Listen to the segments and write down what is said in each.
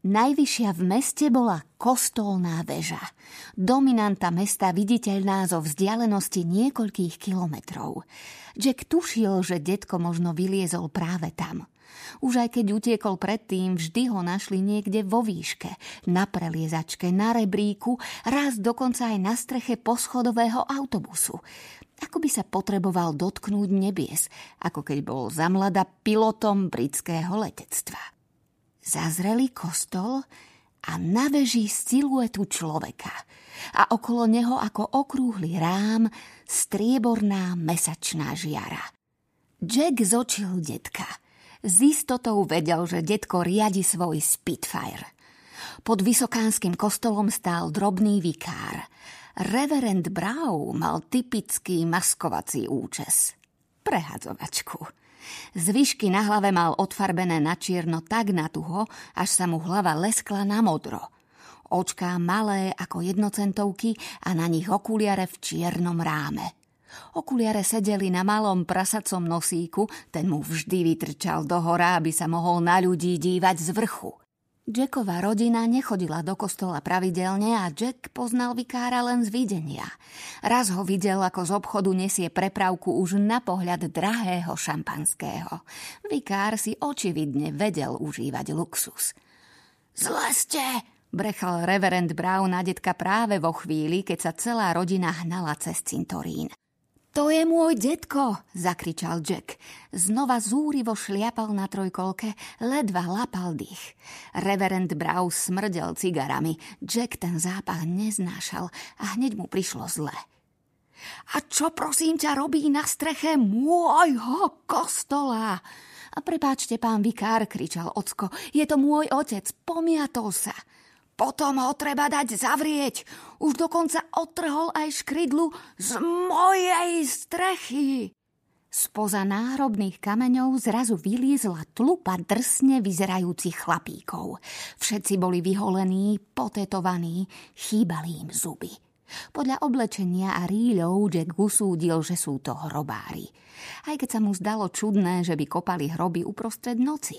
Najvyššia v meste bola kostolná väža. Dominanta mesta viditeľná zo vzdialenosti niekoľkých kilometrov. Jack tušil, že detko možno vyliezol práve tam. Už aj keď utiekol predtým, vždy ho našli niekde vo výške, na preliezačke, na rebríku, raz dokonca aj na streche poschodového autobusu. Ako by sa potreboval dotknúť nebies, ako keď bol zamlada pilotom britského letectva. Zazreli kostol a na veži siluetu človeka a okolo neho ako okrúhly rám strieborná mesačná žiara. Jack zočil detka. Z istotou vedel, že detko riadi svoj Spitfire. Pod vysokánskym kostolom stál drobný vikár. Reverend Brow mal typický maskovací účes. Prehadzovačku. Zvyšky na hlave mal odfarbené na čierno tak natuho, až sa mu hlava leskla na modro. Očká malé ako jednocentovky a na nich okuliare v čiernom ráme. Okuliare sedeli na malom prasacom nosíku, ten mu vždy vytrčal do hora, aby sa mohol na ľudí dívať z vrchu. Jacková rodina nechodila do kostola pravidelne a Jack poznal vikára len z videnia. Raz ho videl, ako z obchodu nesie prepravku už na pohľad drahého šampanského. Vikár si očividne vedel užívať luxus. Zleste! brechal reverend Brown na detka práve vo chvíli, keď sa celá rodina hnala cez cintorín. To je môj detko, zakričal Jack. Znova zúrivo šliapal na trojkolke, ledva lapal dých. Reverend Brow smrdel cigarami. Jack ten zápach neznášal a hneď mu prišlo zle. A čo prosím ťa robí na streche môjho kostola? A prepáčte, pán vikár, kričal ocko, je to môj otec, pomiatol sa. Potom ho treba dať zavrieť. Už dokonca otrhol aj škrydlu z mojej strechy. Spoza náhrobných kameňov zrazu vyliezla tlupa drsne vyzerajúcich chlapíkov. Všetci boli vyholení, potetovaní, chýbali im zuby. Podľa oblečenia a ríľov Jack usúdil, že sú to hrobári. Aj keď sa mu zdalo čudné, že by kopali hroby uprostred noci.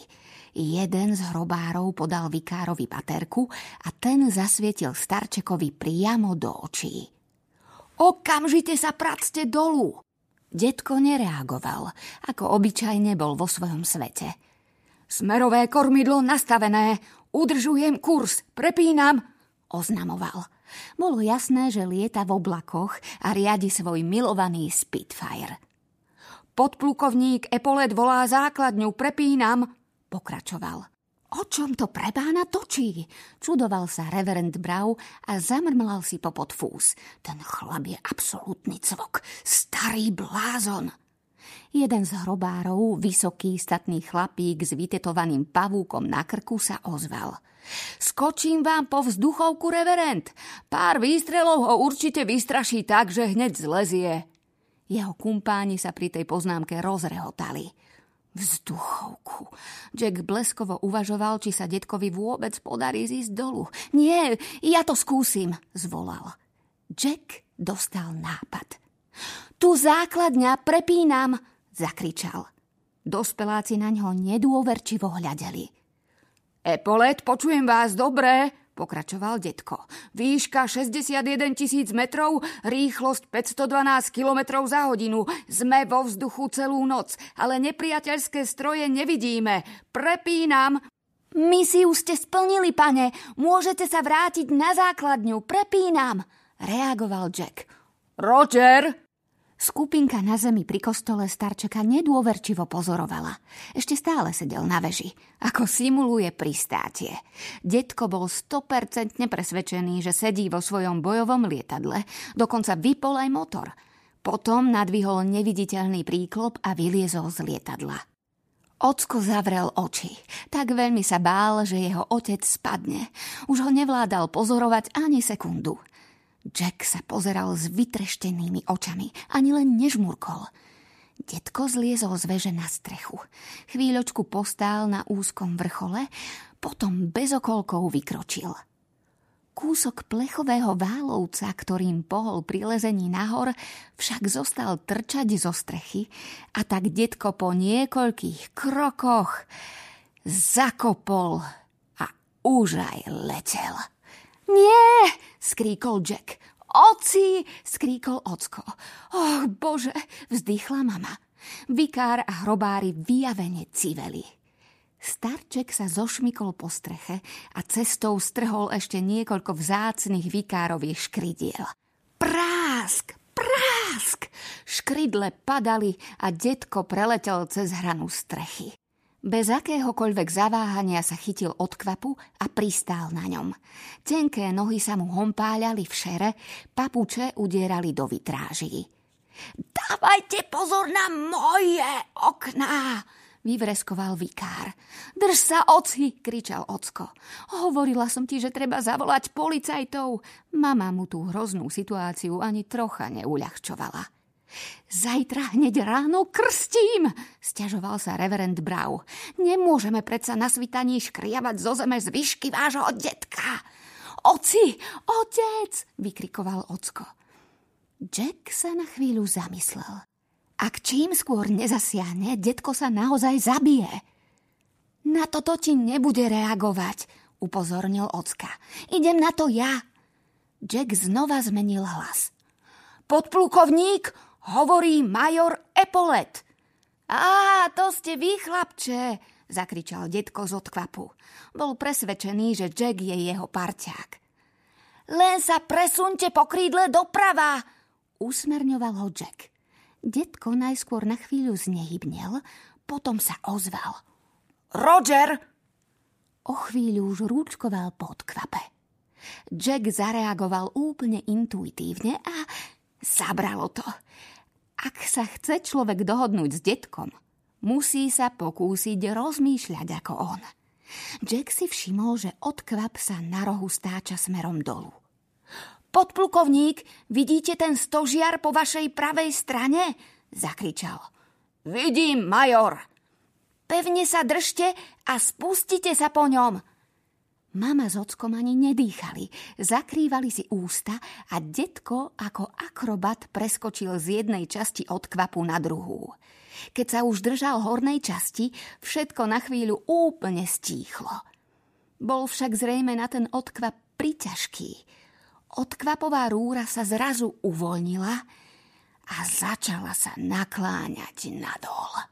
Jeden z hrobárov podal vikárovi paterku a ten zasvietil starčekovi priamo do očí. Okamžite sa practe dolu! Detko nereagoval, ako obyčajne bol vo svojom svete. Smerové kormidlo nastavené, udržujem kurz, prepínam, oznamoval. Bolo jasné, že lieta v oblakoch a riadi svoj milovaný Spitfire. Podplukovník Epolet volá základňu, prepínam, pokračoval. O čom to pre pána točí? Čudoval sa reverend Brau a zamrmlal si popod fús. Ten chlap je absolútny cvok. Starý blázon. Jeden z hrobárov, vysoký statný chlapík s vytetovaným pavúkom na krku sa ozval. Skočím vám po vzduchovku, reverend. Pár výstrelov ho určite vystraší tak, že hneď zlezie. Jeho kumpáni sa pri tej poznámke rozrehotali. Vzduchovku. Jack bleskovo uvažoval, či sa detkovi vôbec podarí zísť dolu. Nie, ja to skúsim, zvolal. Jack dostal nápad. Tu základňa prepínam, zakričal. Dospeláci na ňo nedôverčivo hľadeli. Epolet, počujem vás dobre, pokračoval detko. Výška 61 tisíc metrov, rýchlosť 512 kilometrov za hodinu. Sme vo vzduchu celú noc, ale nepriateľské stroje nevidíme. Prepínam. Misiu ste splnili, pane. Môžete sa vrátiť na základňu. Prepínam. Reagoval Jack. Roger, Skupinka na zemi pri kostole starčeka nedôverčivo pozorovala. Ešte stále sedel na veži, ako simuluje pristátie. Detko bol 100% presvedčený, že sedí vo svojom bojovom lietadle, dokonca vypol aj motor. Potom nadvihol neviditeľný príklop a vyliezol z lietadla. Ocko zavrel oči. Tak veľmi sa bál, že jeho otec spadne. Už ho nevládal pozorovať ani sekundu. Jack sa pozeral s vytreštenými očami, ani len nežmurkol. Detko zliezol z veže na strechu. Chvíľočku postál na úzkom vrchole, potom bez okolkov vykročil. Kúsok plechového válovca, ktorým pohol pri lezení nahor, však zostal trčať zo strechy a tak detko po niekoľkých krokoch zakopol a už aj letel. Nie, skríkol Jack. Oci, skríkol ocko. Och, bože, vzdychla mama. Vikár a hrobári vyjavene civeli. Starček sa zošmykol po streche a cestou strhol ešte niekoľko vzácnych vikárových škridiel. Prásk, prásk! Škridle padali a detko preletel cez hranu strechy. Bez akéhokoľvek zaváhania sa chytil od kvapu a pristál na ňom. Tenké nohy sa mu hompáľali v šere, papuče udierali do vitráží. Dávajte pozor na moje okná! vyvreskoval vikár. Drž sa, oci, kričal ocko. Hovorila som ti, že treba zavolať policajtov. Mama mu tú hroznú situáciu ani trocha neuľahčovala. Zajtra hneď ráno krstím, stiažoval sa reverend Brau. Nemôžeme predsa na svitaní škriavať zo zeme zvyšky vášho detka. Oci, otec, vykrikoval ocko. Jack sa na chvíľu zamyslel. Ak čím skôr nezasiahne, detko sa naozaj zabije. Na toto ti nebude reagovať, upozornil ocka. Idem na to ja. Jack znova zmenil hlas. Podplukovník, hovorí major Epolet. Á, to ste vy, chlapče, zakričal detko z odkvapu. Bol presvedčený, že Jack je jeho parťák. Len sa presunte po krídle doprava, Usmerňoval ho Jack. Detko najskôr na chvíľu znehybnel, potom sa ozval. Roger! O chvíľu už rúčkoval pod kvape. Jack zareagoval úplne intuitívne a zabralo to. Ak sa chce človek dohodnúť s detkom, musí sa pokúsiť rozmýšľať ako on. Jack si všimol, že odkvap sa na rohu stáča smerom dolu. Podplukovník, vidíte ten stožiar po vašej pravej strane? Zakričal. Vidím, major. Pevne sa držte a spustite sa po ňom. Mama s ockom ani nedýchali, zakrývali si ústa a detko ako akrobat preskočil z jednej časti od kvapu na druhú. Keď sa už držal hornej časti, všetko na chvíľu úplne stíchlo. Bol však zrejme na ten odkvap priťažký Odkvapová rúra sa zrazu uvoľnila a začala sa nakláňať nadol.